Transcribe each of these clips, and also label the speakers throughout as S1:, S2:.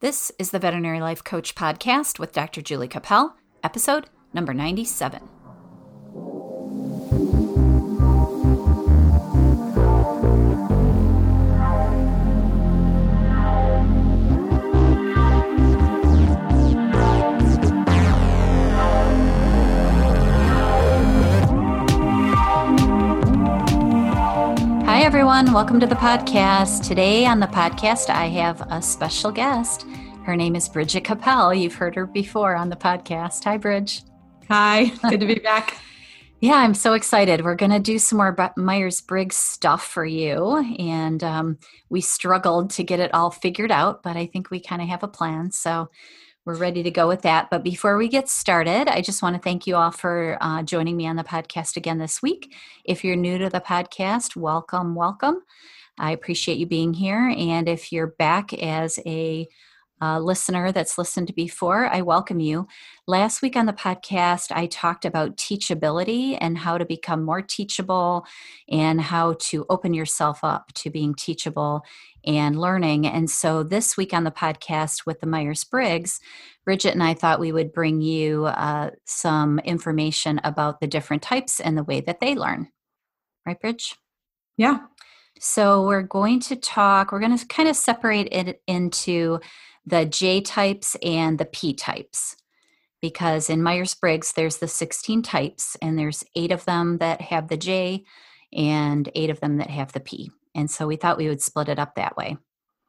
S1: This is the Veterinary Life Coach Podcast with Dr. Julie Cappel, episode number 97. Hi, everyone. Welcome to the podcast. Today on the podcast, I have a special guest. Her name is Bridget Cappel. You've heard her before on the podcast. Hi, Bridge.
S2: Hi, good to be back.
S1: yeah, I'm so excited. We're going to do some more Myers Briggs stuff for you. And um, we struggled to get it all figured out, but I think we kind of have a plan. So we're ready to go with that. But before we get started, I just want to thank you all for uh, joining me on the podcast again this week. If you're new to the podcast, welcome, welcome. I appreciate you being here. And if you're back as a uh, listener that's listened before, I welcome you. Last week on the podcast, I talked about teachability and how to become more teachable and how to open yourself up to being teachable and learning. And so this week on the podcast with the Myers Briggs, Bridget and I thought we would bring you uh, some information about the different types and the way that they learn. Right, Bridge?
S2: Yeah.
S1: So we're going to talk, we're going to kind of separate it into the J types and the P types. Because in Myers Briggs, there's the 16 types, and there's eight of them that have the J and eight of them that have the P. And so we thought we would split it up that way.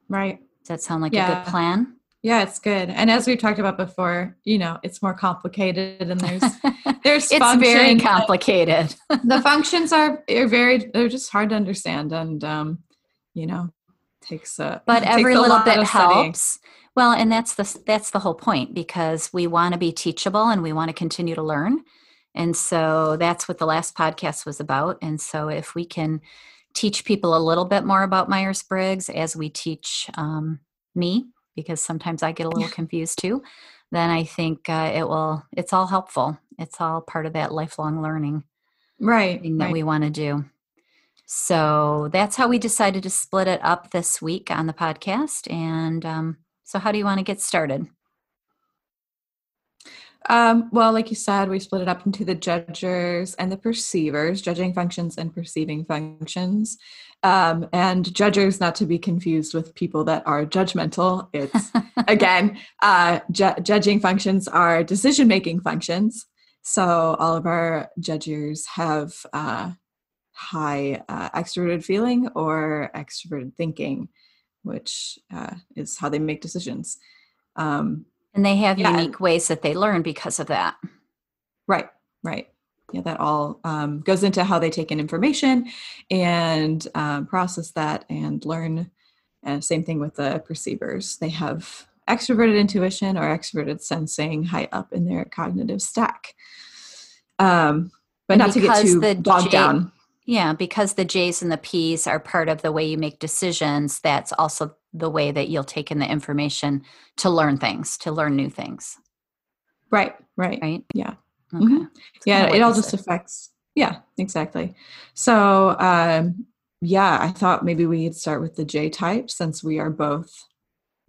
S2: Right.
S1: Does that sound like yeah. a good plan?
S2: Yeah, it's good. And as we've talked about before, you know, it's more complicated and there's there's
S1: it's very complicated.
S2: the functions are are very they're just hard to understand and um, you know, takes a
S1: But
S2: takes
S1: every
S2: a
S1: little bit helps. Well, and that's the that's the whole point because we want to be teachable and we want to continue to learn. And so that's what the last podcast was about. And so if we can teach people a little bit more about Myers Briggs as we teach um, me, because sometimes I get a little confused too, then I think uh, it will, it's all helpful. It's all part of that lifelong learning
S2: right,
S1: thing that
S2: right.
S1: we want to do. So that's how we decided to split it up this week on the podcast. And um, so, how do you want to get started?
S2: Um, well, like you said, we split it up into the judgers and the perceivers, judging functions and perceiving functions. Um, and judgers, not to be confused with people that are judgmental. It's again, uh, ju- judging functions are decision making functions. So all of our judgers have uh, high uh, extroverted feeling or extroverted thinking, which uh, is how they make decisions. Um,
S1: and they have yeah. unique ways that they learn because of that.
S2: Right, right. Yeah, that all um, goes into how they take in information and um, process that and learn. And same thing with the perceivers. They have extroverted intuition or extroverted sensing high up in their cognitive stack. Um, but and not to get too bogged J- down.
S1: Yeah, because the J's and the P's are part of the way you make decisions, that's also the way that you'll take in the information to learn things, to learn new things.
S2: Right, right.
S1: Right?
S2: Yeah. Okay. Mm-hmm. Yeah, it all just affects. Yeah, exactly. So, um, yeah, I thought maybe we'd start with the J type since we are both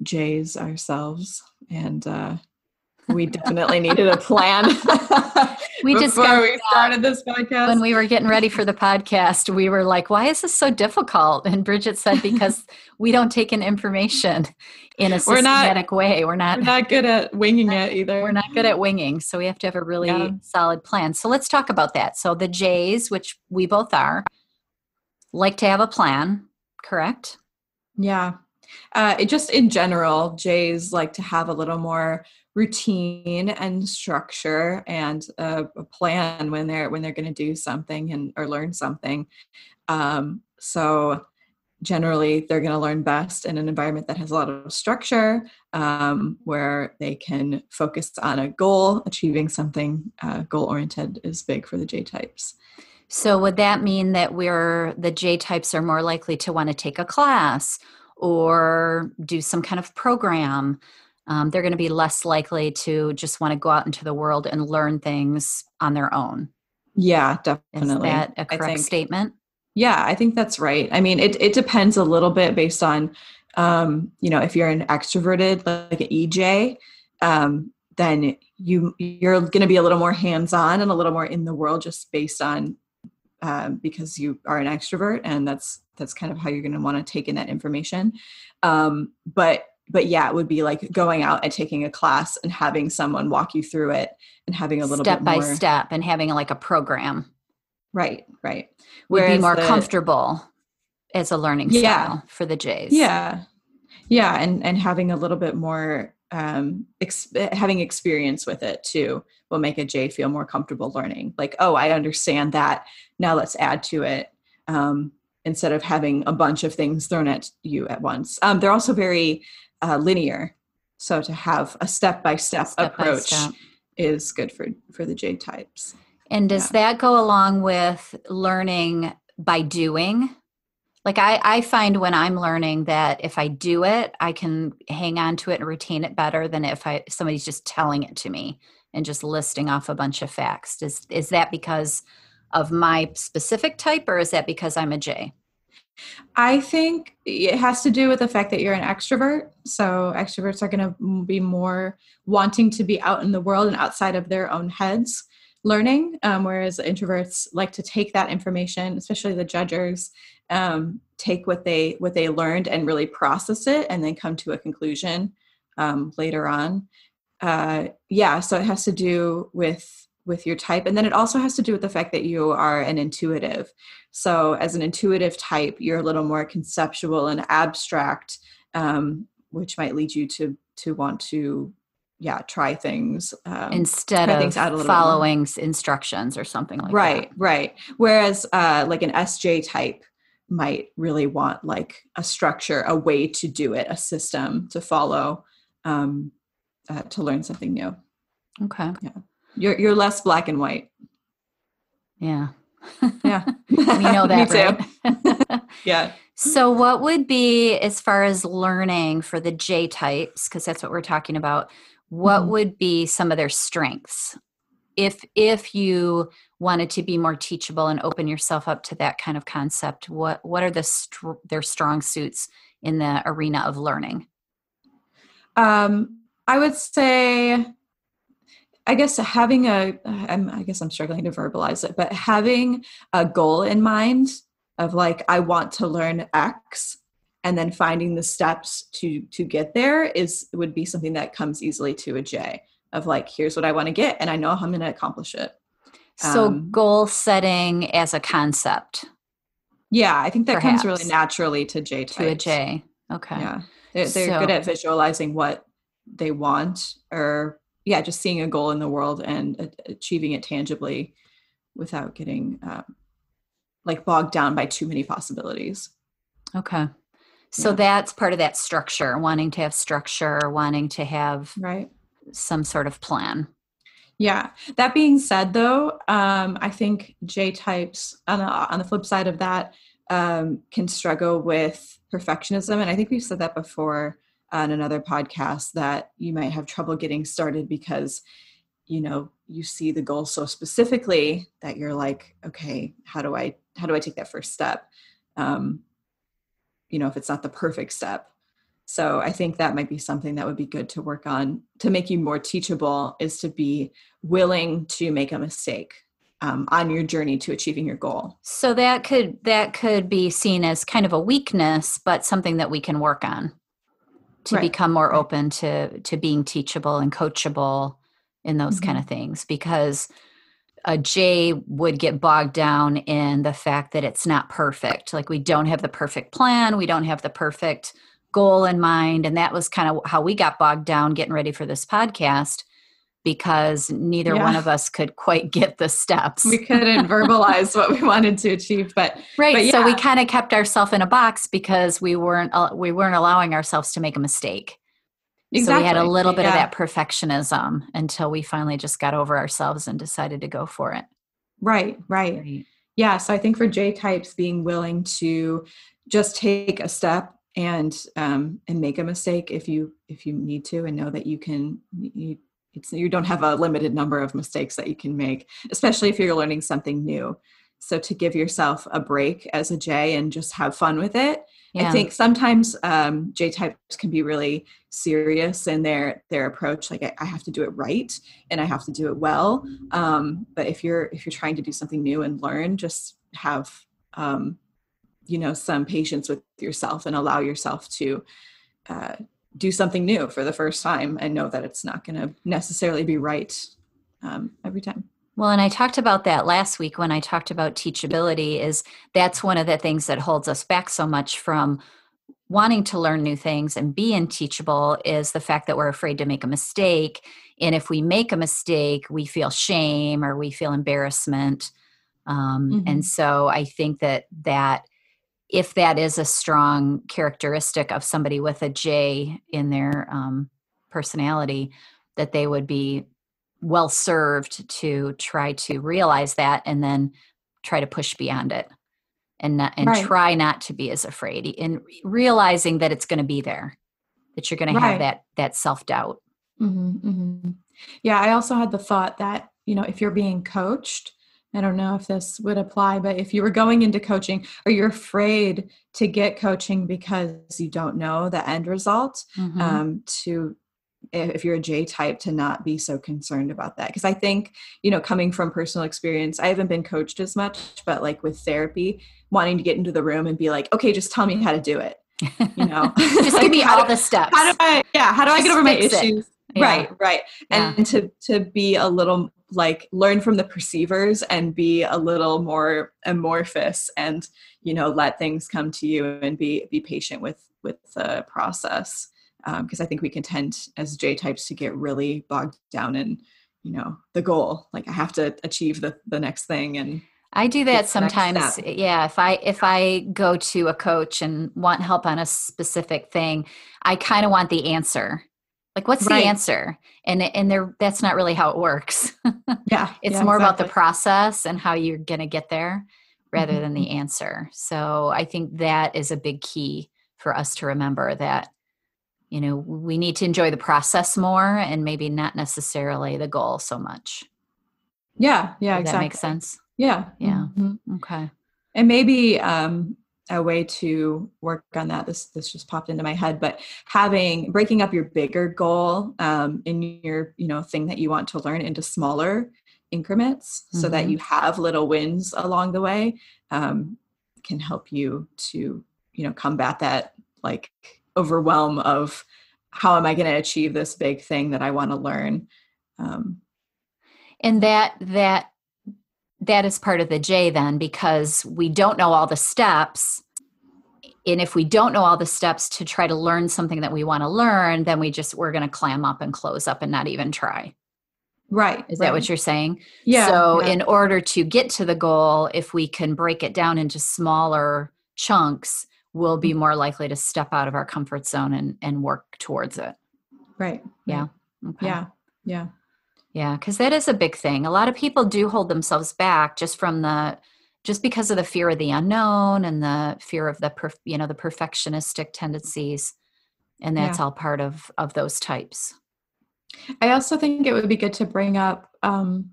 S2: J's ourselves. And uh, we definitely needed a plan.
S1: we just
S2: before we started this podcast.
S1: When we were getting ready for the podcast, we were like, "Why is this so difficult?" And Bridget said, "Because we don't take in information in a systematic
S2: we're
S1: not, way. We're not
S2: we're not good at winging it either.
S1: We're not good at winging, so we have to have a really yeah. solid plan. So let's talk about that. So the Jays, which we both are, like to have a plan, correct?
S2: Yeah. Uh, it just in general, Jays like to have a little more routine and structure and a, a plan when they're when they're going to do something and or learn something. Um, so generally they're going to learn best in an environment that has a lot of structure um, where they can focus on a goal. Achieving something uh, goal oriented is big for the j types
S1: so would that mean that we're the j types are more likely to want to take a class or do some kind of program um, they're going to be less likely to just want to go out into the world and learn things on their own.
S2: Yeah, definitely.
S1: Is that a correct statement?
S2: Yeah, I think that's right. I mean, it, it depends a little bit based on Um, you know, if you're an extroverted, like an EJ, um, then you you're going to be a little more hands-on and a little more in the world just based on um, because you are an extrovert and that's that's kind of how you're going to want to take in that information um, but but yeah it would be like going out and taking a class and having someone walk you through it and having a little
S1: step
S2: bit
S1: by
S2: more,
S1: step and having like a program.
S2: Right right.
S1: Would be more
S2: the-
S1: comfortable as a learning
S2: Yeah.
S1: style for the Jays.
S2: yeah. Yeah and and having a little bit more um ex- having experience with it too will make a j feel more comfortable learning. Like oh i understand that. Now let's add to it um instead of having a bunch of things thrown at you at once. Um they're also very uh, linear so to have a step by step
S1: Step by
S2: approach
S1: step.
S2: is good for for the j types
S1: And does that go along with learning by doing? Like I, I find when I'm learning that if I do it, I can hang on to it and retain it better than if I somebody's just telling it to me and just listing off a bunch of facts. Is is that because of my specific type or is that because I'm a J?
S2: I think it has to do with the fact that you're an extrovert. So extroverts are going to be more wanting to be out in the world and outside of their own heads learning, um, whereas introverts like to take that information, especially the judges, um, take what they what they learned and really process it, and then come to a conclusion um, later on. Uh, yeah, so it has to do with with your type, and then it also has to do with the fact that you are an intuitive. So, as an intuitive type, you're a little more conceptual and abstract, um, which might lead you to to want to, yeah, try things um,
S1: Instead
S2: try
S1: of
S2: things out a little more.
S1: following instructions or something like
S2: right,
S1: that.
S2: right. Right. Whereas, uh, like an SJ type might really want like a structure, a way to do it, a system to follow um, uh, to learn something new.
S1: Okay.
S2: You're you're less black and white.
S1: Yeah.
S2: Yeah,
S1: we know
S2: Me
S1: that,
S2: too.
S1: right?
S2: Yeah.
S1: So, what would be as far as learning for the J types, because that's what we're talking about? What
S2: Mhm.
S1: would be some of their strengths? If if you wanted to be more teachable and open yourself up to that kind of concept, what what are the str- their strong suits in the arena of learning?
S2: Um, I would say, I guess having a, I'm, I guess I'm struggling to verbalize it, but having a goal in mind of like, I want to learn X and then finding the steps to, to get there is, would be something that comes easily to a J of like, here's what I want to get and I know how I'm going to accomplish it.
S1: So,
S2: Um,
S1: goal setting as a concept
S2: Yeah. I think that comes really naturally to J
S1: to a
S2: types.
S1: J. Okay.
S2: Yeah. They're, they're good at visualizing what they want or, yeah, just seeing a goal in the world and achieving it tangibly without getting um, like bogged down by too many possibilities.
S1: Okay. So
S2: Yeah.
S1: that's part of that structure, wanting to have structure, wanting to have
S2: Right.
S1: some sort of plan.
S2: Yeah. That being said, though, um, I think J types on the on the flip side of that um, can struggle with perfectionism, and I think we've said that before on another podcast that you might have trouble getting started because you know you see the goal so specifically that you're like, okay, how do I how do I take that first step? Um, you know, if it's not the perfect step. So I think that might be something that would be good to work on to make you more teachable is to be willing to make a mistake um, on your journey to achieving your goal.
S1: So that could that could be seen as kind of a weakness, but something that we can work on to
S2: Right.
S1: become more open to to being teachable and coachable in those kind
S2: Mm-hmm.
S1: of things because a J would get bogged down in the fact that it's not perfect. Like we don't have the perfect plan, we don't have the perfect goal in mind. And that was kind of how we got bogged down getting ready for this podcast because neither one of us could quite get the steps.
S2: We couldn't verbalize what we wanted to achieve, but
S1: right.
S2: but
S1: So we kind of kept ourselves in a box because we weren't we weren't allowing ourselves to make a mistake. So we had a little bit of that perfectionism until we finally just got over ourselves and decided to go for it.
S2: Right, right.
S1: Right.
S2: Yeah, so I think for J types, being willing to just take a step and um, and make a mistake if you if you need to, and know that you can you it's you don't have a limited number of mistakes that you can make, especially if you're learning something new. So to give yourself a break as a J and just have fun with it, I think sometimes um, J types can be really serious in their their approach. Like I, I, have to do it right and I have to do it well. Um, but if you're if you're trying to do something new and learn, just have um, you know some patience with yourself and allow yourself to uh, do something new for the first time and know that it's not going to necessarily be right um, every time.
S1: Well, and I talked about that last week when I talked about teachability is that's one of the things that holds us back so much from wanting to learn new things and being teachable is the fact that we're afraid to make a mistake. And if we make a mistake, we feel shame or we feel embarrassment. Um, mm-hmm. And so I think that that if that is a strong characteristic of somebody with a J in their um, personality, that they would be well served to try to realize that and then try to push beyond it and not, and right. try not to be as afraid in realizing that it's going to be there that you're going right. to have that that self-doubt
S2: mm-hmm, mm-hmm. yeah i also had the thought that you know if you're being coached i don't know if this would apply but if you were going into coaching or you're afraid to get coaching because you don't know the end result mm-hmm. um, to if you're a J type to not be so concerned about that. Because I think, you know, coming from personal experience, I haven't been coached as much, but like with therapy, wanting to get into the room and be like, okay, just tell me how to do it. You know,
S1: just like, give me all the steps.
S2: How do I, yeah, how do just I get over my issues? Yeah. Right, right. And yeah. to to be a little like learn from the perceivers and be a little more amorphous and you know let things come to you and be be patient with with the process because um, I think we can tend as J types to get really bogged down in, you know, the goal. Like I have to achieve the the next thing and
S1: I do that sometimes. Yeah, if I if I go to a coach and want help on a specific thing, I kind of want the answer. Like what's right. the answer? And and there that's not really how it works.
S2: yeah.
S1: it's
S2: yeah,
S1: more exactly. about the process and how you're going to get there rather mm-hmm. than the answer. So I think that is a big key for us to remember that you know we need to enjoy the process more and maybe not necessarily the goal so much
S2: yeah yeah
S1: Does
S2: exactly
S1: that makes sense
S2: yeah
S1: yeah mm-hmm. okay
S2: and maybe um a way to work on that this this just popped into my head but having breaking up your bigger goal um, in your you know thing that you want to learn into smaller increments mm-hmm. so that mm-hmm. you have little wins along the way um, can help you to you know combat that like overwhelm of how am I going to achieve this big thing that I want to learn. Um,
S1: and that that that is part of the J then because we don't know all the steps. And if we don't know all the steps to try to learn something that we want to learn, then we just we're going to clam up and close up and not even try.
S2: Right.
S1: Is
S2: right.
S1: that what you're saying?
S2: Yeah.
S1: So,
S2: yeah.
S1: in order to get to the goal, if we can break it down into smaller chunks, we'll be mm-hmm. more likely to step out of our comfort zone and and work towards it
S2: right
S1: yeah
S2: okay. yeah yeah
S1: yeah because that is a big thing a lot of people do hold themselves back just from the just because of the fear of the unknown and the fear of the perf, you know the perfectionistic tendencies and that's yeah. all part of of those types
S2: i also think it would be good to bring up um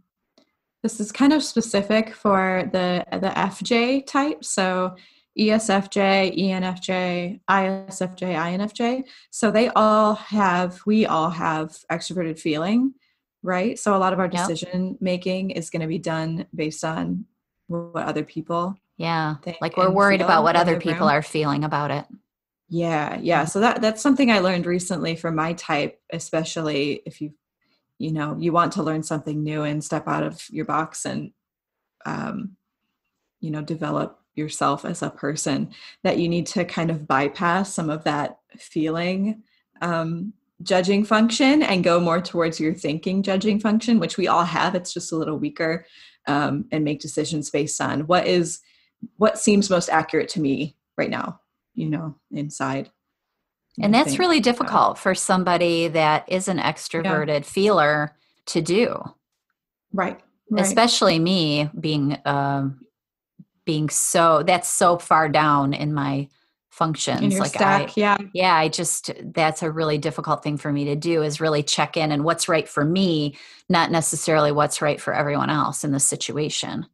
S2: this is kind of specific for the the fj type so ESFJ, ENFJ, ISFJ, INFJ. So they all have, we all have extroverted feeling, right? So a lot of our decision yep. making is going to be done based on what other people.
S1: Yeah. Like we're worried about what other people room. are feeling about it.
S2: Yeah, yeah. So that that's something I learned recently from my type, especially if you you know, you want to learn something new and step out of your box and um you know, develop yourself as a person that you need to kind of bypass some of that feeling um, judging function and go more towards your thinking judging function which we all have it's just a little weaker um, and make decisions based on what is what seems most accurate to me right now you know inside
S1: and that's really difficult for somebody that is an extroverted yeah. feeler to do
S2: right, right.
S1: especially me being um, being so that's so far down in my functions
S2: like stack, I, yeah
S1: yeah i just that's a really difficult thing for me to do is really check in and what's right for me not necessarily what's right for everyone else in the situation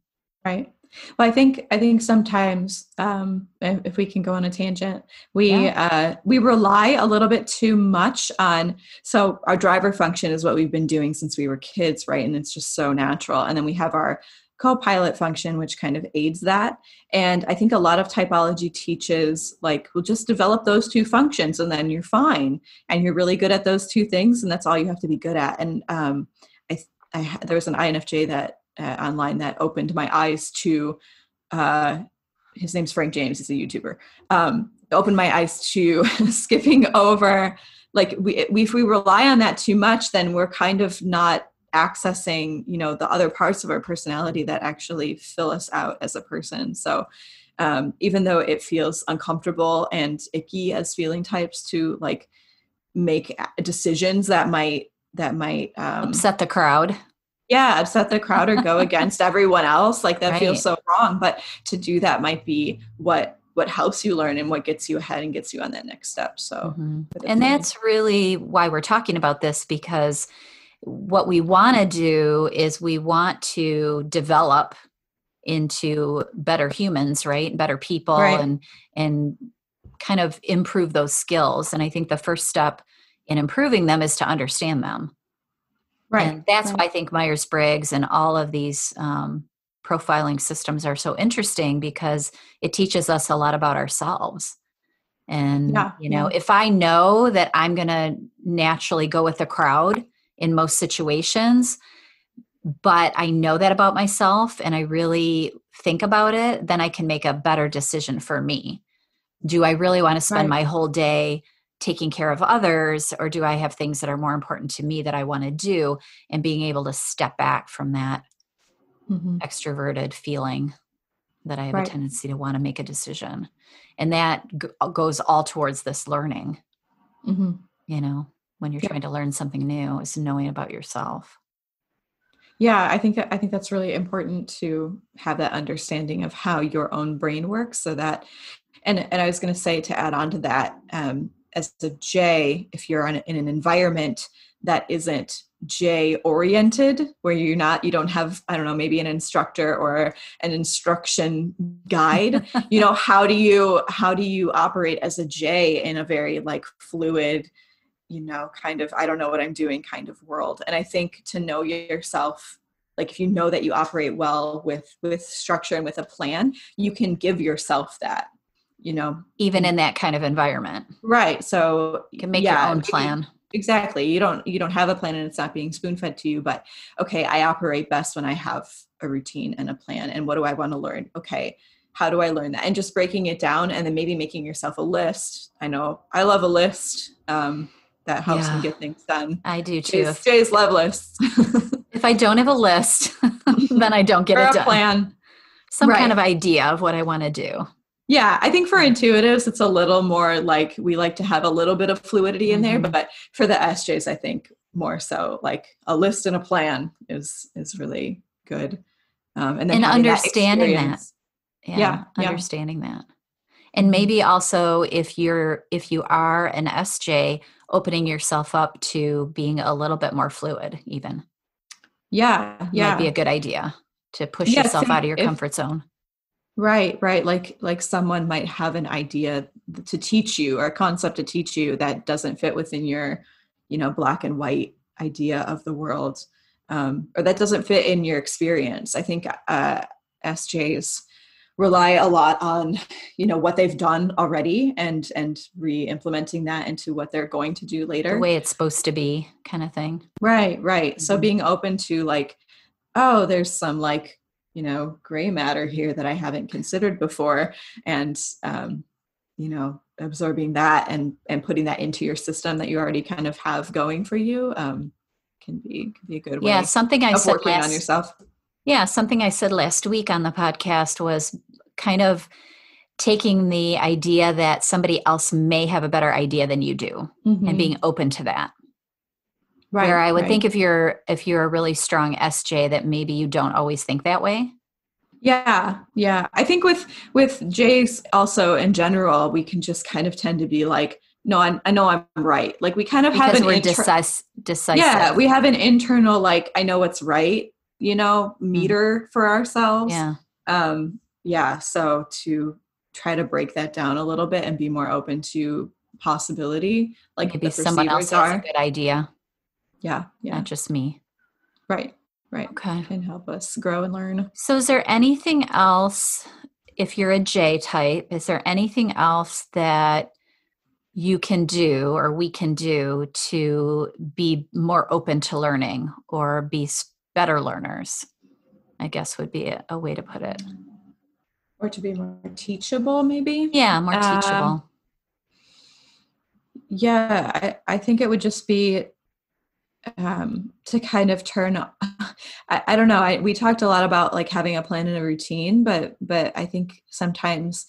S2: right Well, I think I think sometimes um, if, if, we can go on a tangent, we yeah. uh, we rely a little bit too much on. So our driver function is what we've been doing since we were kids, right? And it's just so natural. And then we have our co-pilot function, which kind of aids that. And I think a lot of typology teaches like, we'll just develop those two functions, and then you're fine, and you're really good at those two things, and that's all you have to be good at. And um, I, I there was an INFJ that uh, online that opened my eyes to uh, his name's Frank James, he's a YouTuber. Um, opened my eyes to skipping over like we if we rely on that too much, then we're kind of not accessing you know the other parts of our personality that actually fill us out as a person. So um, even though it feels uncomfortable and icky as feeling types to like make decisions that might that might um,
S1: upset the crowd
S2: yeah upset the crowd or go against everyone else like that right. feels so wrong but to do that might be what what helps you learn and what gets you ahead and gets you on that next step so
S1: mm-hmm. and that's really why we're talking about this because what we want to do is we want to develop into better humans right better people right. and and kind of improve those skills and i think the first step in improving them is to understand them Right. And that's right. why I think Myers Briggs and all of these um, profiling systems are so interesting because it teaches us a lot about ourselves. And, yeah, you know, if I know that I'm going to naturally go with the crowd in most situations, but I know that about myself and I really think about it, then I can make a better decision for me. Do I really want to spend right. my whole day taking care of others or do i have things that are more important to me that i want to do and being able to step back from that mm-hmm. extroverted feeling that i have right. a tendency to want to make a decision and that g- goes all towards this learning mm-hmm. you know when you're trying to learn something new is knowing about yourself.
S2: Yeah i think i think that's really important to have that understanding of how your own brain works so that and and i was going to say to add on to that um, as a J, if you're in an environment that isn't J oriented, where you're not, you don't have, I don't know, maybe an instructor or an instruction guide, you know, how do you, how do you operate as a J in a very like fluid, you know, kind of, I don't know what I'm doing kind of world. And I think to know yourself like if you know that you operate well with with structure and with a plan you can give yourself that you know?
S1: Even in that kind of environment.
S2: Right so
S1: you can make yeah, your own plan.
S2: Exactly you don't you don't have a plan and it's not being spoon fed to you but okay i operate best when i have a routine and a plan and what do i want to learn? Okay how do i learn that? And just breaking it down and then maybe making yourself a list. I know i love a list um, that helps yeah, me get things done
S1: i do too
S2: jay's, jay's love lists
S1: if i don't have a list then i don't get
S2: or
S1: it done
S2: plan
S1: some right. kind of idea of what i want to do
S2: yeah, I think for intuitives, it's a little more like we like to have a little bit of fluidity in there, mm-hmm. but for the SJs, I think more so like a list and a plan is is really good.
S1: Um, and then and understanding that, that. Yeah, yeah, understanding yeah. that, and maybe also if you're if you are an SJ, opening yourself up to being a little bit more fluid, even.
S2: Yeah, yeah,
S1: might be a good idea to push yeah, yourself out of your if, comfort zone
S2: Right, right. Like like someone might have an idea to teach you or a concept to teach you that doesn't fit within your, you know, black and white idea of the world, um, or that doesn't fit in your experience. I think uh, SJs rely a lot on, you know, what they've done already and and re-implementing that into what they're going to do later.
S1: The way it's supposed to be, kind of thing.
S2: Right, right. Mm-hmm. So being open to like, oh, there's some like you know gray matter here that i haven't considered before and um, you know absorbing that and and putting that into your system that you already kind of have going for you um, can be can be a good way
S1: yeah something i said
S2: working last, on yourself
S1: yeah something i said last week on the podcast was kind of taking the idea that somebody else may have a better idea than you do mm-hmm. and being open to that Right. Where I would right. think if you're if you're a really strong SJ that maybe you don't always think that way.
S2: Yeah, yeah. I think with with Jays also in general, we can just kind of tend to be like, no, I, I know I'm right. Like we kind of
S1: because
S2: have an
S1: we're inter- decisive.
S2: Yeah, we have an internal like I know what's right, you know, mm-hmm. meter mm. for ourselves.
S1: Yeah.
S2: um, yeah, so to try to break that down a little bit and be more open to possibility, like
S1: maybe someone else has a good idea.
S2: Yeah, yeah,
S1: not just me.
S2: Right, right.
S1: Okay,
S2: can help us grow and learn.
S1: So, is there anything else? If you're a J type, is there anything else that you can do or we can do to be more open to learning or be better learners? I guess would be a way to put it.
S2: Or to be more teachable, maybe?
S1: Yeah, more teachable. Um,
S2: yeah, I, I think it would just be um, to kind of turn I, I don't know I, we talked a lot about like having a plan and a routine but but i think sometimes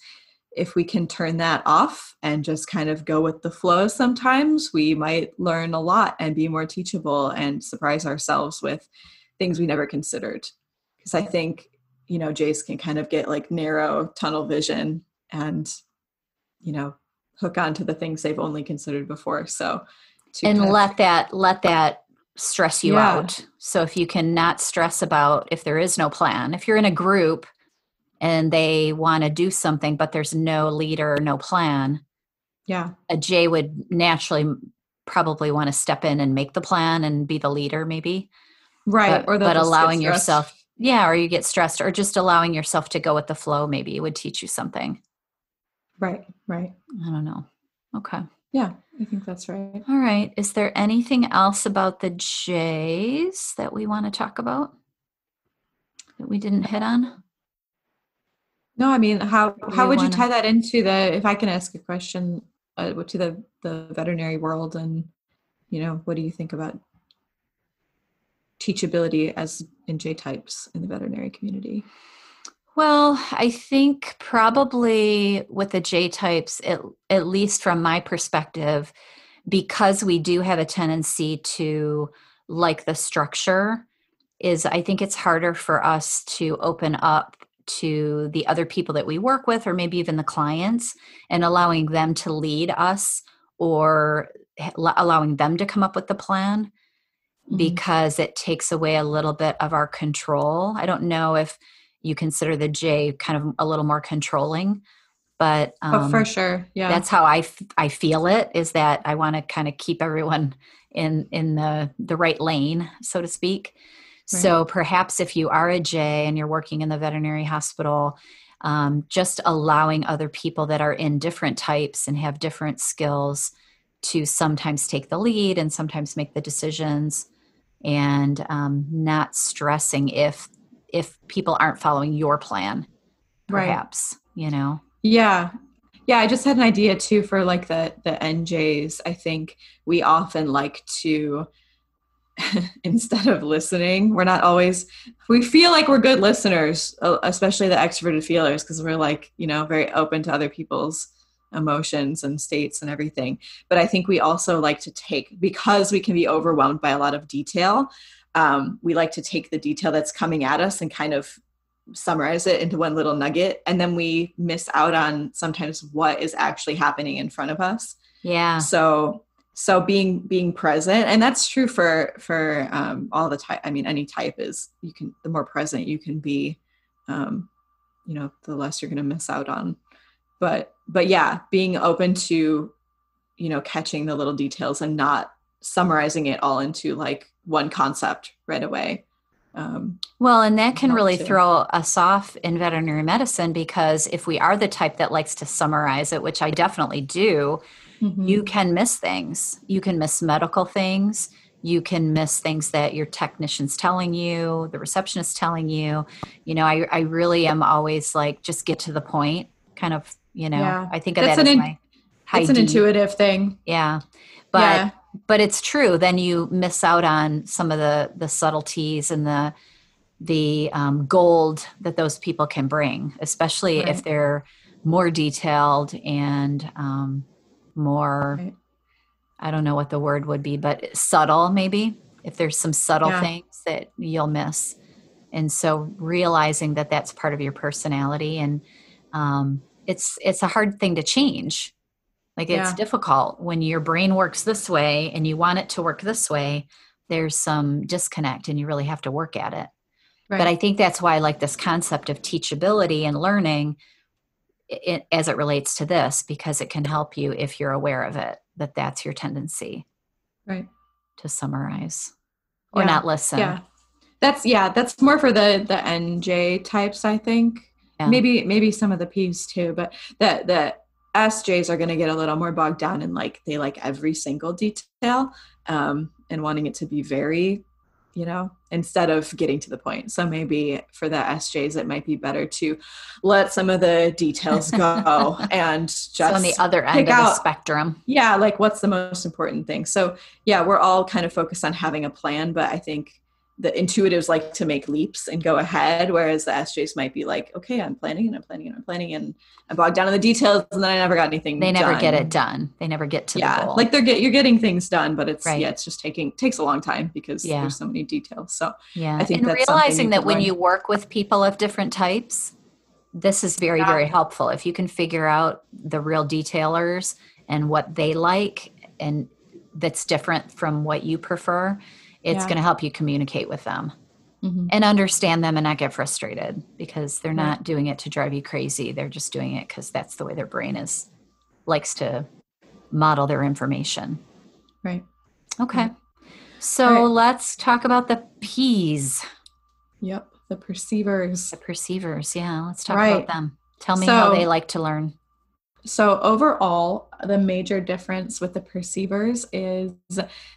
S2: if we can turn that off and just kind of go with the flow sometimes we might learn a lot and be more teachable and surprise ourselves with things we never considered because i think you know jace can kind of get like narrow tunnel vision and you know hook on to the things they've only considered before. So
S1: and let of, that let that stress you yeah. out. So if you cannot stress about if there is no plan if you're in a group and they want to do something but there's no leader no plan
S2: yeah.
S1: a jay would naturally probably want to step in and make the plan and be the leader maybe.
S2: Right
S1: but, or but allowing yourself yeah or you get stressed or just allowing yourself to go with the flow maybe it would teach you something.
S2: Right right.
S1: I don't know. Okay.
S2: Yeah i think that's right.
S1: All right. Is there anything else about the j's that we want to talk about? That we didn't hit on?
S2: No, I mean, how how would you tie that into the? If I can ask a question uh, to the the veterinary world, and you know, what do you think about teachability as in J types in the veterinary community?
S1: Well, I think probably with the J types, at, at least from my perspective, because we do have a tendency to like the structure, is I think it's harder for us to open up to the other people that we work with or maybe even the clients and allowing them to lead us or allowing them to come up with the plan mm-hmm. because it takes away a little bit of our control. I don't know if you consider the J kind of a little more controlling, but
S2: um, oh, for um, sure, yeah,
S1: that's how I, f- I feel it. Is that I want to kind of keep everyone in in the the right lane, so to speak. So perhaps if you are a J and you're working in the veterinary hospital, um, just allowing other people that are in different types and have different skills to sometimes take the lead and sometimes make the decisions and um, not stressing if if people aren't following your plan perhaps right. you know
S2: yeah yeah i just had an idea too for like the the njs i think we often like to instead of listening. We're not always, we feel like we're good listeners, especially the extroverted feelers, because we're like, you know, very open to other people's emotions and states and everything. But I think we also like to take, because we can be overwhelmed by a lot of detail, um, we like to take the detail that's coming at us and kind of summarize it into one little nugget. And then we miss out on sometimes what is actually happening in front of us.
S1: Yeah.
S2: So so being being present and that's true for for um, all the type i mean any type is you can the more present you can be um, you know the less you're going to miss out on but but yeah being open to you know catching the little details and not summarizing it all into like one concept right away
S1: um, well and that can really to. throw us off in veterinary medicine because if we are the type that likes to summarize it which i definitely do mm-hmm. you can miss things. You can miss medical things. You can miss things that your technician's telling you, the receptionist telling you. You know, I, I really am always like, just get to the point, kind of, you know, yeah. I think of That's that as in, my
S2: It's an intuitive thing.
S1: Yeah. But, yeah. but it's true. Then you miss out on some of the, the subtleties and the, the um, gold that those people can bring, especially right. if they're more detailed and um, more right. i don't know what the word would be but subtle maybe if there's some subtle yeah. things that you'll miss and so realizing that that's part of your personality and um, it's it's a hard thing to change like it's yeah. difficult when your brain works this way and you want it to work this way there's some disconnect and you really have to work at it Right. But I think that's why I like this concept of teachability and learning it, as it relates to this, because it can help you if you're aware of it, that that's your tendency.
S2: Right.
S1: To summarize or yeah. not listen.
S2: Yeah. That's, yeah, that's more for the, the NJ types, I think. Yeah. Maybe, maybe some of the P's too, but the, the SJs are going to get a little more bogged down in like, they like every single detail um, and wanting it to be very you know, instead of getting to the point. So maybe for the SJs, it might be better to let some of the details go and just so
S1: on the other end of out, the spectrum.
S2: Yeah, like what's the most important thing. So yeah, we're all kind of focused on having a plan, but I think the intuitives like to make leaps and go ahead, whereas the SJs might be like, okay, I'm planning and I'm planning and I'm planning and I'm bogged down in the details, and then I never got anything.
S1: They never
S2: done.
S1: get it done. They never get to
S2: yeah,
S1: the goal.
S2: like they're get you're getting things done, but it's right. yeah, it's just taking takes a long time because yeah. there's so many details. So
S1: yeah, I think and realizing that when learn. you work with people of different types, this is very yeah. very helpful. If you can figure out the real detailers and what they like and that's different from what you prefer it's yeah. going to help you communicate with them mm-hmm. and understand them and not get frustrated because they're not doing it to drive you crazy. They're just doing it because that's the way their brain is likes to model their information.
S2: Right.
S1: Okay. So right. let's talk about the p's.
S2: Yep. The perceivers.
S1: The perceivers. Yeah let's talk right. about them. Tell me so, how they like to learn
S2: so, overall, the major difference with the perceivers is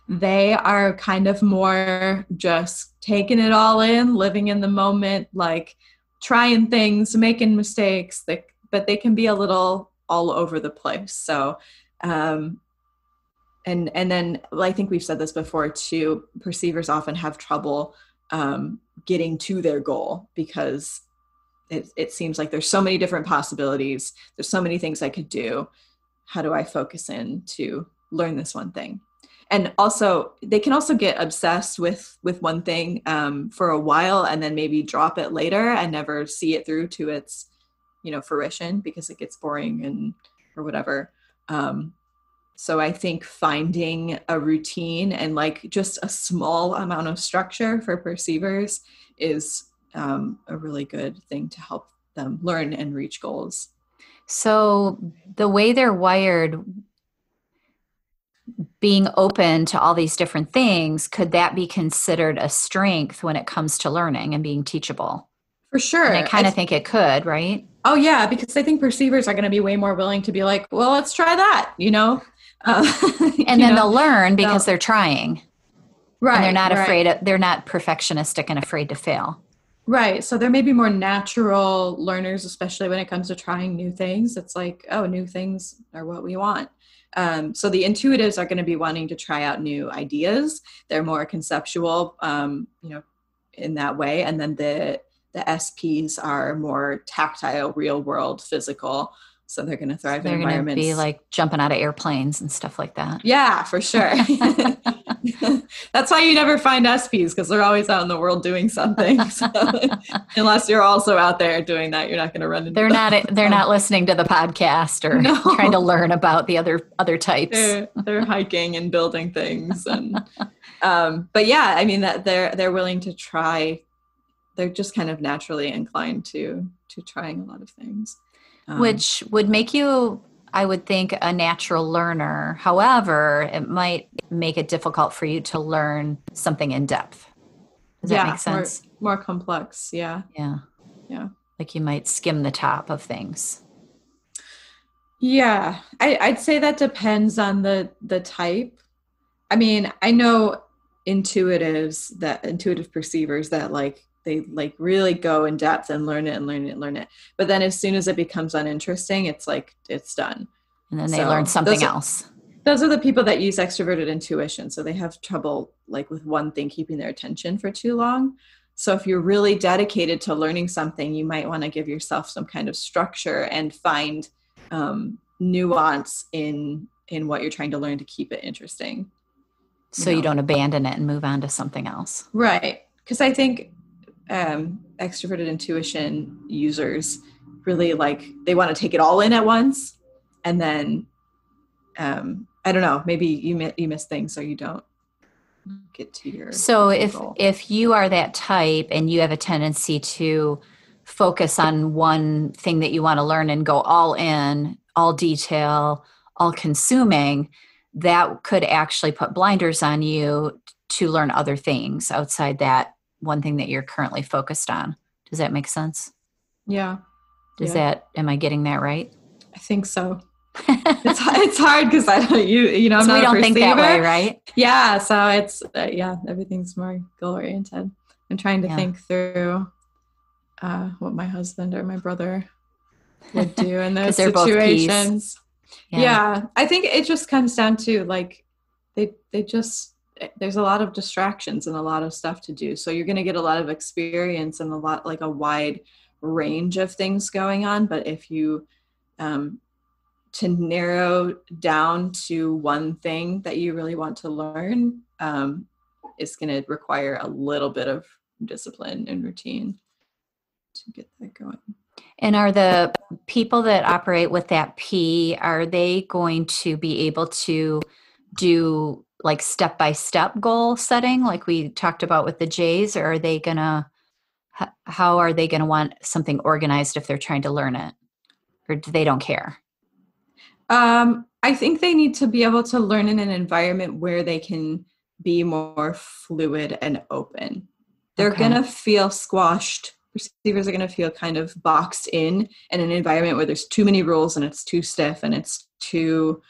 S2: they are kind of more just taking it all in, living in the moment, like trying things, making mistakes, but they can be a little all over the place. So, um, and and then I think we've said this before too. Perceivers often have trouble um, getting to their goal because it, it seems like there's so many different possibilities. There's so many things i could do. How do i focus in to learn this one thing? And also they can also get obsessed with with one thing um, for a while and then maybe drop it later and never see it through to its you know fruition because it gets boring and or whatever. Um, so i think finding a routine and like just a small amount of structure for perceivers is um, a really good thing to help them learn and reach goals.
S1: So, the way they're wired, being open to all these different things, could that be considered a strength when it comes to learning and being teachable?
S2: For sure.
S1: And I kind of think it could, right?
S2: Oh, yeah, because I think perceivers are going to be way more willing to be like, well, let's try that, you know?
S1: Uh, and then know? they'll learn because they're trying. Right. And they're not right. afraid, of, they're not perfectionistic and afraid to fail.
S2: Right. So there may be more natural learners, especially when it comes to trying new things. It's like, oh, new things are what we want. Um, so the intuitives are going to be wanting to try out new ideas. They're more conceptual, um, you know, in that way. And then the the SPs are more tactile, real world, physical. So they're going to thrive so in environments.
S1: Be like jumping out of airplanes and stuff like that.
S2: Yeah, for sure. That's why you never find SPs because they're always out in the world doing something. So, unless you're also out there doing that, you're not going to run into.
S1: They're them. not. They're not listening to the podcast or no. trying to learn about the other other types.
S2: They're, they're hiking and building things, and um, but yeah, I mean that they're they're willing to try. They're just kind of naturally inclined to to trying a lot of things,
S1: um, which would make you I would think a natural learner. However, it might make it difficult for you to learn something in depth. Does yeah, that make sense?
S2: More, more complex. Yeah.
S1: Yeah.
S2: Yeah.
S1: Like you might skim the top of things.
S2: Yeah, I, I'd say that depends on the the type. I mean, I know intuitives that intuitive perceivers that like they like really go in depth and learn it and learn it and learn it. But then as soon as it becomes uninteresting it's like it's done.
S1: And then they so learn something
S2: those
S1: else.
S2: are, those are the people that use extroverted intuition. So they have trouble like with one thing keeping their attention for too long. So if you're really dedicated to learning something you might want to give yourself some kind of structure and find um, nuance in in what you're trying to learn to keep it interesting.
S1: So you, know? you don't abandon it and move on to something else.
S2: Right. Because i think um, extroverted intuition users really like they want to take it all in at once and then um, i don't know maybe you, you miss things so you don't get to your
S1: So if
S2: goal.
S1: if you are that type and you have a tendency to focus on one thing that you want to learn and go all in, all detail, all consuming, that could actually put blinders on you to learn other things outside that one thing that you're currently focused on. Does that make sense?
S2: yeah,
S1: Does
S2: Yeah.
S1: that am I getting that right?
S2: I think so. It's it's hard because I don't you you know I'm
S1: So
S2: not
S1: we
S2: a
S1: don't think that way, right?
S2: Yeah, so it's uh, yeah, everything's more goal oriented. I'm trying to
S1: Yeah.
S2: think through uh, what my husband or my brother would do in those
S1: 'Cause they're both peas.
S2: situations. Yeah. I think it just comes down to like they they just there's a lot of distractions and a lot of stuff to do. So you're going to get a lot of experience and a lot like a wide range of things going on. But if you um, to narrow down to one thing that you really want to learn um, is going to require a little bit of discipline and routine to get that going.
S1: And are the people that operate with that P, are they going to be able to do like step by step goal setting, like we talked about with the Jays or are they gonna, how are they gonna want something organized if they're trying to learn it? Or do they don't care?
S2: Um, I think they need to be able to learn in an environment where they can be more fluid and open. They're
S1: Okay.
S2: going to feel squashed. Receivers are going to feel kind of boxed in in an environment where there's too many rules and it's too stiff and it's too,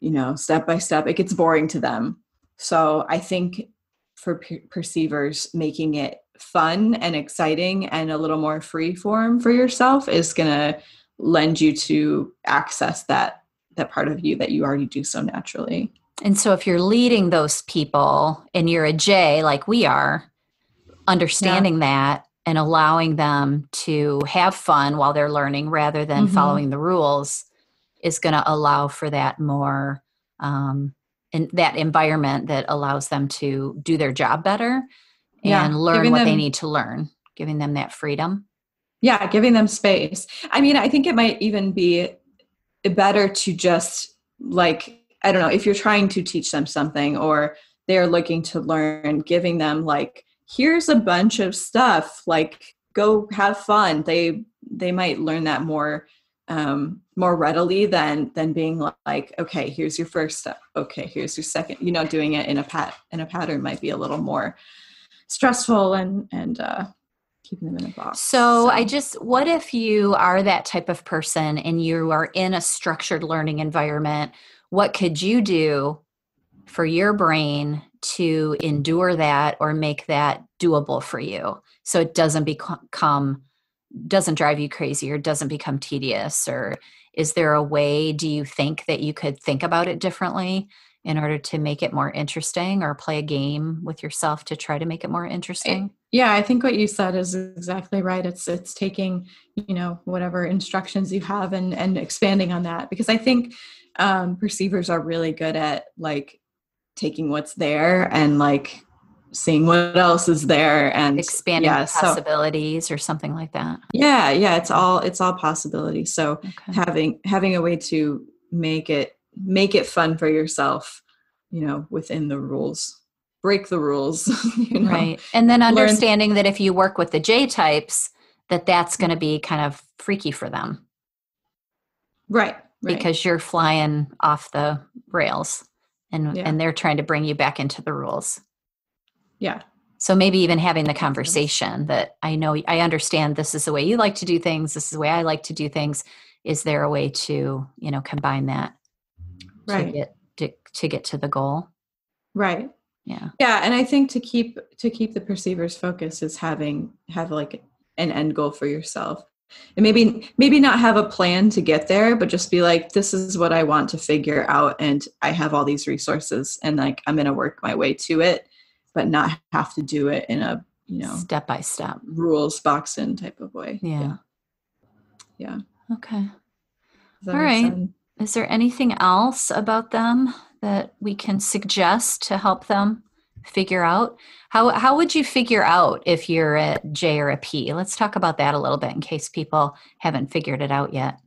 S2: you know, step by step. It gets boring to them. So I think for per- perceivers, making it fun and exciting and a little more free form for yourself is going to lend you to access that that part of you that you already do so naturally.
S1: And so if you're leading those people and you're a J like we are, understanding that and allowing them to have fun while they're learning rather than
S2: Mhm.
S1: following the rules is going to allow for that more um, in that environment that allows them to do their job better
S2: Yeah,
S1: and learn what they need to learn, giving them that freedom.
S2: Yeah, giving them space. I mean, I think it might even be better to just like I don't know, if you're trying to teach them something or they're looking to learn, giving them like here's a bunch of stuff, like go have fun. They they might learn that more um more readily than than being like okay here's your first step okay here's your second you know doing it in a pat in a pattern might be a little more stressful and and uh keeping them in a box
S1: So I just, what if you are that type of person and you are in a structured learning environment? What could you do for your brain to endure that or make that doable for you so it doesn't become, doesn't drive you crazy or doesn't become tedious? Or is there a way, do you think that you could think about it differently? In order to make it more interesting, or play a game with yourself to try to make it more interesting.
S2: yeah i think what you said is exactly right it's it's taking you know whatever instructions you have and and expanding on that because i think um perceivers are really good at like taking what's there and like seeing what else is there and
S1: expanding
S2: yeah
S1: the
S2: so
S1: possibilities or something like that.
S2: yeah yeah it's all it's all possibility so
S1: Okay.
S2: having having a way to make it make it fun for yourself you know within the rules break the rules you know?
S1: Right. And then
S2: Learn-
S1: understanding that if you work with the J types, that that's going to be kind of freaky for them
S2: right right
S1: because you're flying off the rails and
S2: Yeah.
S1: and they're trying to bring you back into the rules.
S2: Yeah
S1: So maybe even having the conversation that I know I understand this is the way you like to do things, this is the way I like to do things. Is there a way to, you know, combine that to get to, to get to the goal?
S2: right
S1: Yeah.
S2: yeah and i think to keep to keep the perceiver's focus is having have like an end goal for yourself and maybe maybe not have a plan to get there but just be like this is what i want to figure out and i have all these resources and like i'm going to work my way to it but not have to do it in a you know
S1: Step by step.
S2: rules boxed in type of way
S1: Yeah.
S2: Yeah.
S1: Okay.
S2: Does that
S1: All right.
S2: sense?
S1: Is there anything else about them that we can suggest to help them figure out? How how would you figure out if you're a J or a P? Let's talk about that a little bit in case people haven't figured it out yet.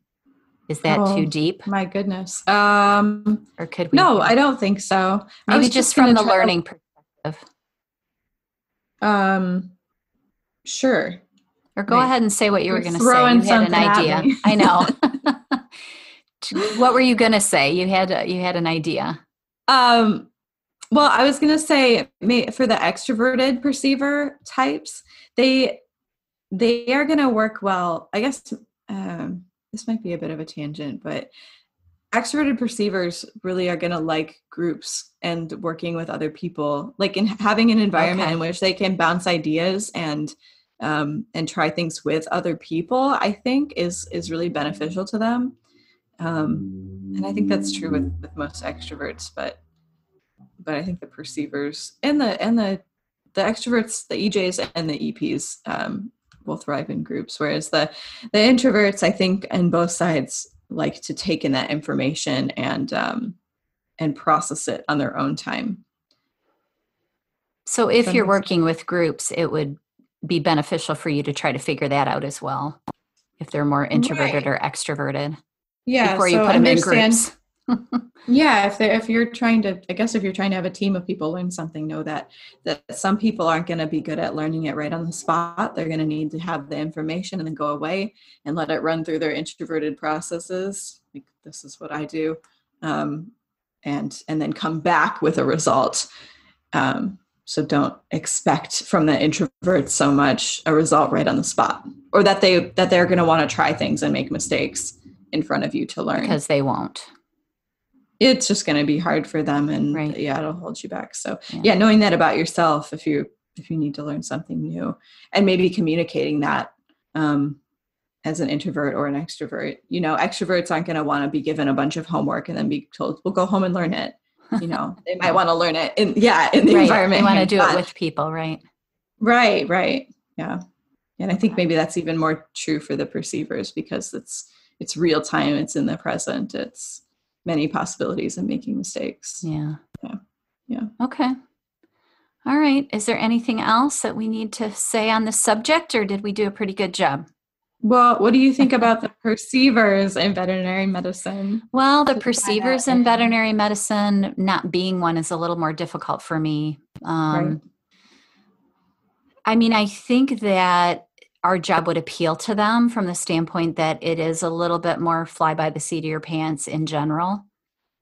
S1: Is that
S2: Oh,
S1: too deep,
S2: my goodness um
S1: or could we?
S2: no i don't think so
S1: maybe
S2: was
S1: just from the
S2: try to-
S1: learning perspective.
S2: Um, sure.
S1: Or go
S2: Wait,
S1: ahead and say what you were going to say. You had an idea. I know. what were you going to say? You had a, you had an idea.
S2: Um, well, I was gonna say for the extroverted perceiver types, they they are gonna work well. I guess um, this might be a bit of a tangent, but extroverted perceivers really are gonna like groups and working with other people, like in having an environment
S1: Okay.
S2: in which they can bounce ideas and um, and try things with other people. I think is is really beneficial to them. Um, and I think that's true with, with most extroverts, but but I think the perceivers and the and the the extroverts, the EJs and the EPs um, will thrive in groups, whereas the the introverts, I think, and both sides like to take in that information and um, and process it on their own time.
S1: So if you're working with groups, it would be beneficial for you to try to figure that out as well. If they're more introverted
S2: Right.
S1: or extroverted
S2: Yeah,
S1: before you put them in groups.
S2: Yeah, if they if you're trying to, I guess if you're trying to have a team of people learn something, know that that some people aren't going to be good at learning it right on the spot. They're going to need to have the information and then go away and let it run through their introverted processes. Like this is what I do, um, and and then come back with a result. Um, so don't expect from the introvert so much a result right on the spot, or that they that they're going to want to try things and make mistakes in front of you to learn
S1: because they won't.
S2: it's just going to be hard for them and
S1: Right.
S2: yeah it'll hold you back so
S1: Yeah.
S2: yeah. knowing that about yourself if you if you need to learn something new and maybe communicating that um as an introvert or an extrovert you know extroverts aren't going to want to be given a bunch of homework and then be told well go home and learn it you know they might want to learn it in yeah in the
S1: right.
S2: environment
S1: You want to do it with people, right?
S2: right right yeah and i think maybe that's even more true for the perceivers because it's it's real time it's in the present it's many possibilities and making mistakes
S1: Yeah.
S2: Yeah. Yeah.
S1: Okay. All right. Is there anything else that we need to say on this subject, or did we do a pretty good job?
S2: Well, what do you think about the perceivers in veterinary medicine?
S1: Well, the
S2: Just find out
S1: perceivers in veterinary medicine, not being one, is a little more difficult for me. Um,
S2: Right.
S1: I mean, I think that our job would appeal to them from the standpoint that it is a little bit more fly by the seat of your pants in general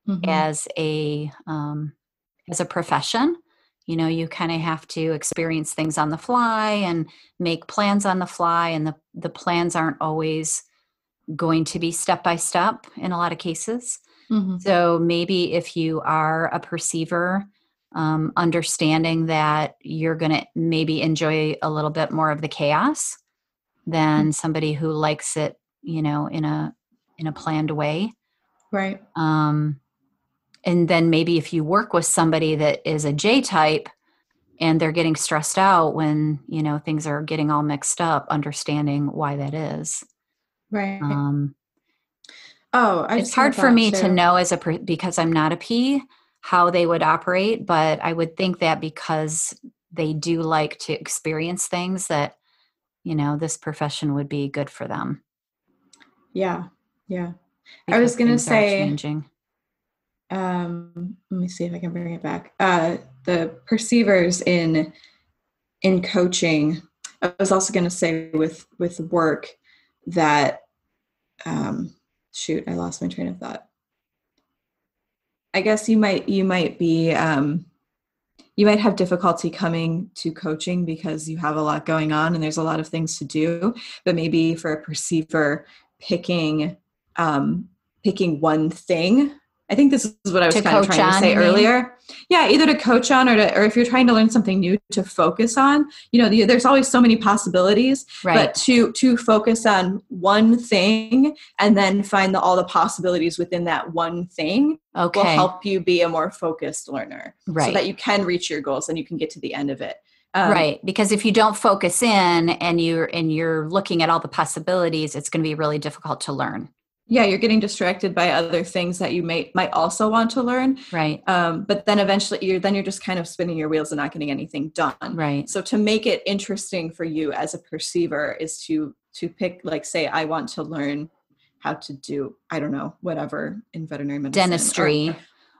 S2: Mhm.
S1: as a um, as a profession. You know, you kind of have to experience things on the fly and make plans on the fly, and the the plans aren't always going to be step by step in a lot of cases.
S2: Mhm.
S1: So maybe if you are a perceiver, um, understanding that you're going to maybe enjoy a little bit more of the chaos than somebody who likes it, you know, in a in a planned way.
S2: Right.
S1: Um, and then maybe if you work with somebody that is a J type and they're getting stressed out when you know things are getting all mixed up, understanding why that is.
S2: Right.
S1: Um,
S2: oh, I
S1: it's hard for me to know as a because I'm not a P how they would operate, but I would think that because they do like to experience things that you know this profession would be good for them.
S2: Yeah. Yeah. I was gonna say-
S1: changing.
S2: Um, let me see if I can bring it back. Uh, the perceivers in in coaching. I was also going to say with with work that um, shoot, I lost my train of thought. I guess you might you might be um, you might have difficulty coming to coaching because you have a lot going on and there's a lot of things to do. But maybe for a perceiver, picking um, picking one thing. I think this is what I was kind of trying to say earlier. Yeah, either to coach on or to, or if you're trying to learn something new to focus on. You know, the, there's always so many possibilities
S1: Right.
S2: but to to focus on one thing and then find the, all the possibilities within that one thing will help you be a more focused learner
S1: right.
S2: so that you can reach your goals and you can get to the end of it Um,
S1: right because if you don't focus in and you're and you're looking at all the possibilities it's going to be really difficult to learn
S2: yeah you're getting distracted by other things that you may might also want to learn
S1: right
S2: um, but then eventually you're then you're just kind of spinning your wheels and not getting anything done
S1: right
S2: so to make it interesting for you as a perceiver is to to pick like say i want to learn how to do i don't know whatever in veterinary medicine or-
S1: dentistry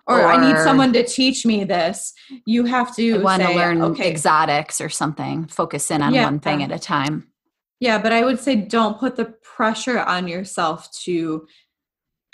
S2: or, I need someone to teach me this. You have to
S1: want to learn
S2: okay,
S1: exotics or something. Focus in on
S2: Yeah.
S1: one thing at a time.
S2: Yeah, but I would say don't put the pressure on yourself to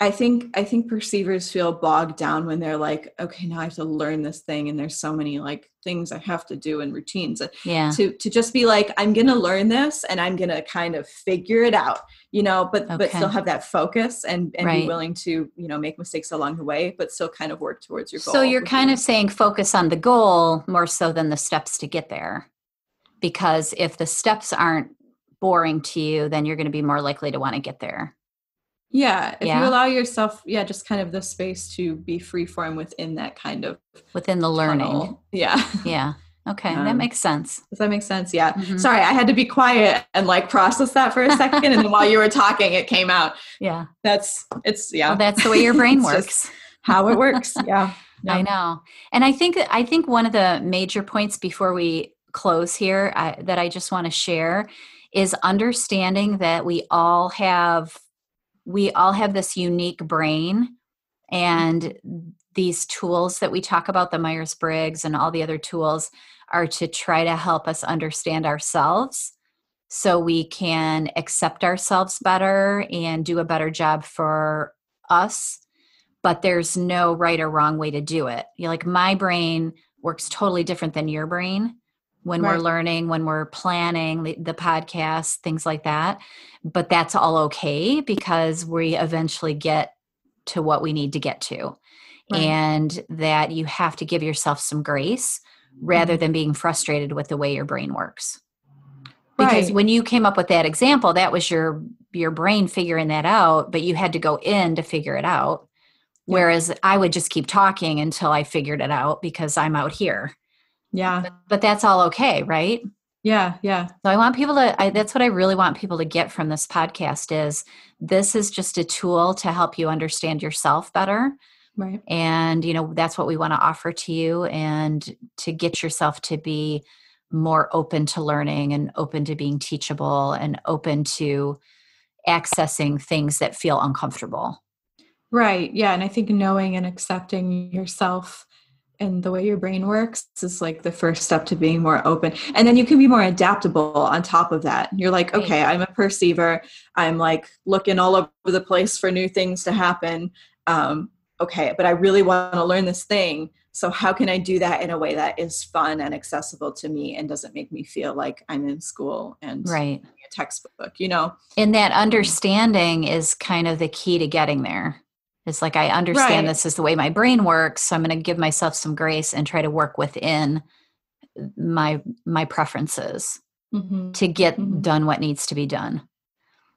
S2: I think I think perceivers feel bogged down when they're like, okay, now I have to learn this thing and there's so many like things I have to do and routines.
S1: Uh, yeah.
S2: To to just be like, I'm gonna learn this and I'm gonna kind of figure it out, you know, but but still have that focus and, and
S1: Right.
S2: be willing to, you know, make mistakes along the way, but still kind of work towards your goal.
S1: So you're kind of saying focus on the goal more so than the steps to get there. Because if the steps aren't boring to you, then you're going to be more likely to want to get there.
S2: Yeah. If
S1: Yeah.
S2: you allow yourself, yeah, just kind of the space to be free form within that kind of
S1: within the learning.
S2: tunnel. Yeah.
S1: Yeah. Okay. that
S2: Um,
S1: makes sense.
S2: Does that make sense? Yeah.
S1: Mhm.
S2: Sorry, I had to be quiet and like process that for a second. and then while you were talking, it came out.
S1: Yeah.
S2: That's it's yeah.
S1: Well, that's the way your brain works.
S2: how it works. Yeah.
S1: I know. And I think I think one of the major points before we close here I, that I just want to share is understanding that we all have we all have this unique brain and these tools that we talk about the Myers-Briggs and all the other tools are to try to help us understand ourselves so we can accept ourselves better and do a better job for us but there's no right or wrong way to do it. You like my brain works totally different than your brain when we're learning, when we're planning the, the podcast, things like that. But that's all okay because we eventually get to what we need to get to.
S2: Right.
S1: And that you have to give yourself some grace rather
S2: Mhm.
S1: than being frustrated with the way your brain works. Because
S2: Right.
S1: when you came up with that example, that was your your brain figuring that out, but you had to go in to figure it out. Whereas I would just keep talking until I figured it out because I'm out here.
S2: Yeah.
S1: But, but that's all okay, right?
S2: Yeah. Yeah.
S1: So I want people to I, that's what I really want people to get from this podcast is this is just a tool to help you understand yourself better
S2: Right.
S1: and you know that's what we want to offer to you and to get yourself to be more open to learning and open to being teachable and open to accessing things that feel uncomfortable
S2: Right. Yeah. And I think knowing and accepting yourself and the way your brain works is like the first step to being more open. And then you can be more adaptable on top of that. You're like, okay, I'm a perceiver. I'm like looking all over the place for new things to happen. Um, okay, but I really want to learn this thing. So how can I do that in a way that is fun and accessible to me and doesn't make me feel like I'm in school and
S1: right
S2: a textbook, you know?
S1: and that understanding is kind of the key to getting there it's like i understand
S2: Right.
S1: this is the way my brain works so i'm going to give myself some grace and try to work within my my preferences
S2: Mhm.
S1: to get
S2: Mhm.
S1: done what needs to be done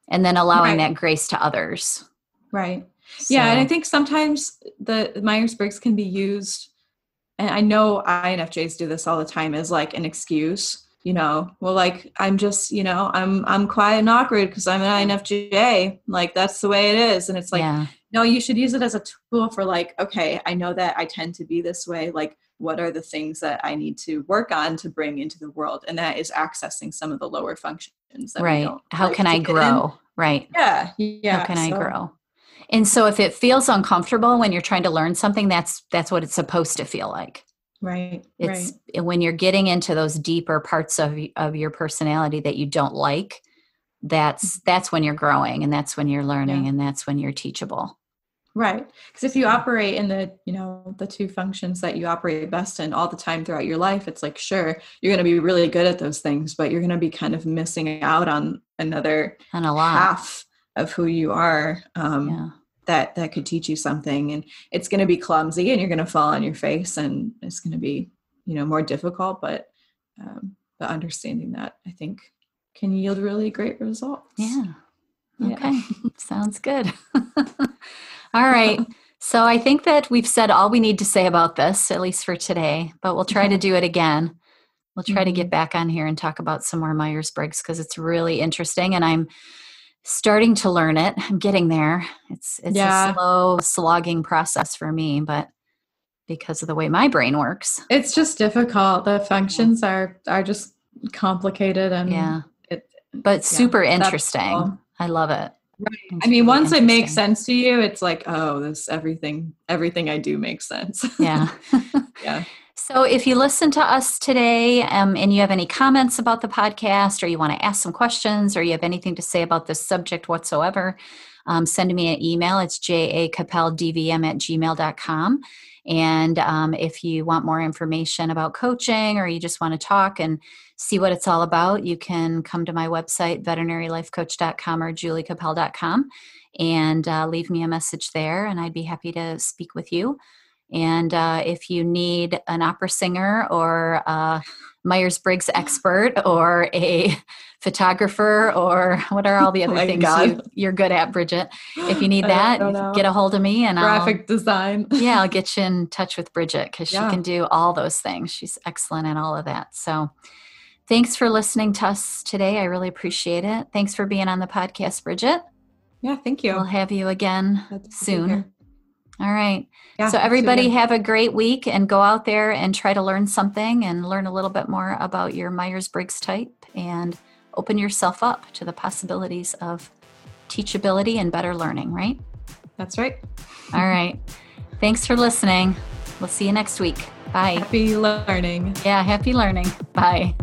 S1: and then allowing
S2: Right.
S1: that grace to others
S2: Right. Yeah, and I think sometimes the Myers Briggs can be used, and I know INFJs do this all the time as like an excuse. You know, well, like I'm just, you know, I'm I'm quiet and awkward because I'm an INFJ. Like that's the way it is, and it's like,
S1: yeah
S2: no, you should use it as a tool for like, okay, I know that I tend to be this way. Like, what are the things that I need to work on to bring into the world, and that is accessing some of the lower functions.
S1: Right how
S2: like
S1: can i
S2: get in.
S1: grow right
S2: Yeah, yeah.
S1: how can i grow and so if it feels uncomfortable when you're trying to learn something that's that's what it's supposed to feel like
S2: Right,
S1: it's
S2: right.
S1: when you're getting into those deeper parts of of your personality that you don't like that's that's when you're growing and that's when you're learning
S2: Mm-hmm. Yeah.
S1: and that's when you're teachable
S2: Right. Because if you operate in the, you know, the two functions that you operate best in all the time throughout your life, it's like, sure, you're going to be really good at those things, but you're going to be kind of missing out on another
S1: and a lot
S2: half of who you are um,
S1: yeah
S2: that, that could teach you something. And it's going to be clumsy and you're going to fall on your face and it's going to be, you know, more difficult, but, um, but understanding that I think can yield really great results.
S1: yeah.
S2: Yeah.
S1: okay. Sounds good. All right. So i think that we've said all we need to say about this at least for today but we'll try to do it again. We'll try to get mm-hmm. back on here and talk about some more myers-briggs because it's really interesting and i'm starting to learn it. I'm getting there. It's it's
S2: Yeah.
S1: a slow slogging process for me but because of the way my brain works.
S2: It's just difficult. The functions are are just complicated and
S1: yeah but super interesting
S2: all.
S1: i love it
S2: Right. I mean, once it makes sense to you, it's like, oh, this everything, everything I do makes sense.
S1: Yeah.
S2: yeah.
S1: So, if you listen to us today um, and you have any comments about the podcast, or you want to ask some questions, or you have anything to say about this subject whatsoever, um, send me an email. It's jacappeldvm at gmail.com. And um, if you want more information about coaching or you just want to talk and see what it's all about, you can come to my website, veterinarylifecoach.com or juliecappel.com, and uh, leave me a message there, and I'd be happy to speak with you. And uh, if you need an opera singer or a Myers Briggs expert or a photographer or what are all the other oh things you, are good at, Bridget? If you need that, get a hold of me and
S2: graphic
S1: I'll,
S2: design.
S1: yeah, I'll get you in touch with Bridget because yeah. she can do all those things. She's excellent at all of that. So thanks for listening to us today. I really appreciate it. Thanks for being on the podcast, Bridget.
S2: Yeah, thank you.
S1: We'll have you again soon. All right. Yeah, so, everybody, have a great week and go out there and try to learn something and learn a little bit more about your Myers Briggs type and open yourself up to the possibilities of teachability and better learning, right?
S2: That's right.
S1: All right. Thanks for listening. We'll see you next week. Bye.
S2: Happy learning.
S1: Yeah, happy learning. Bye.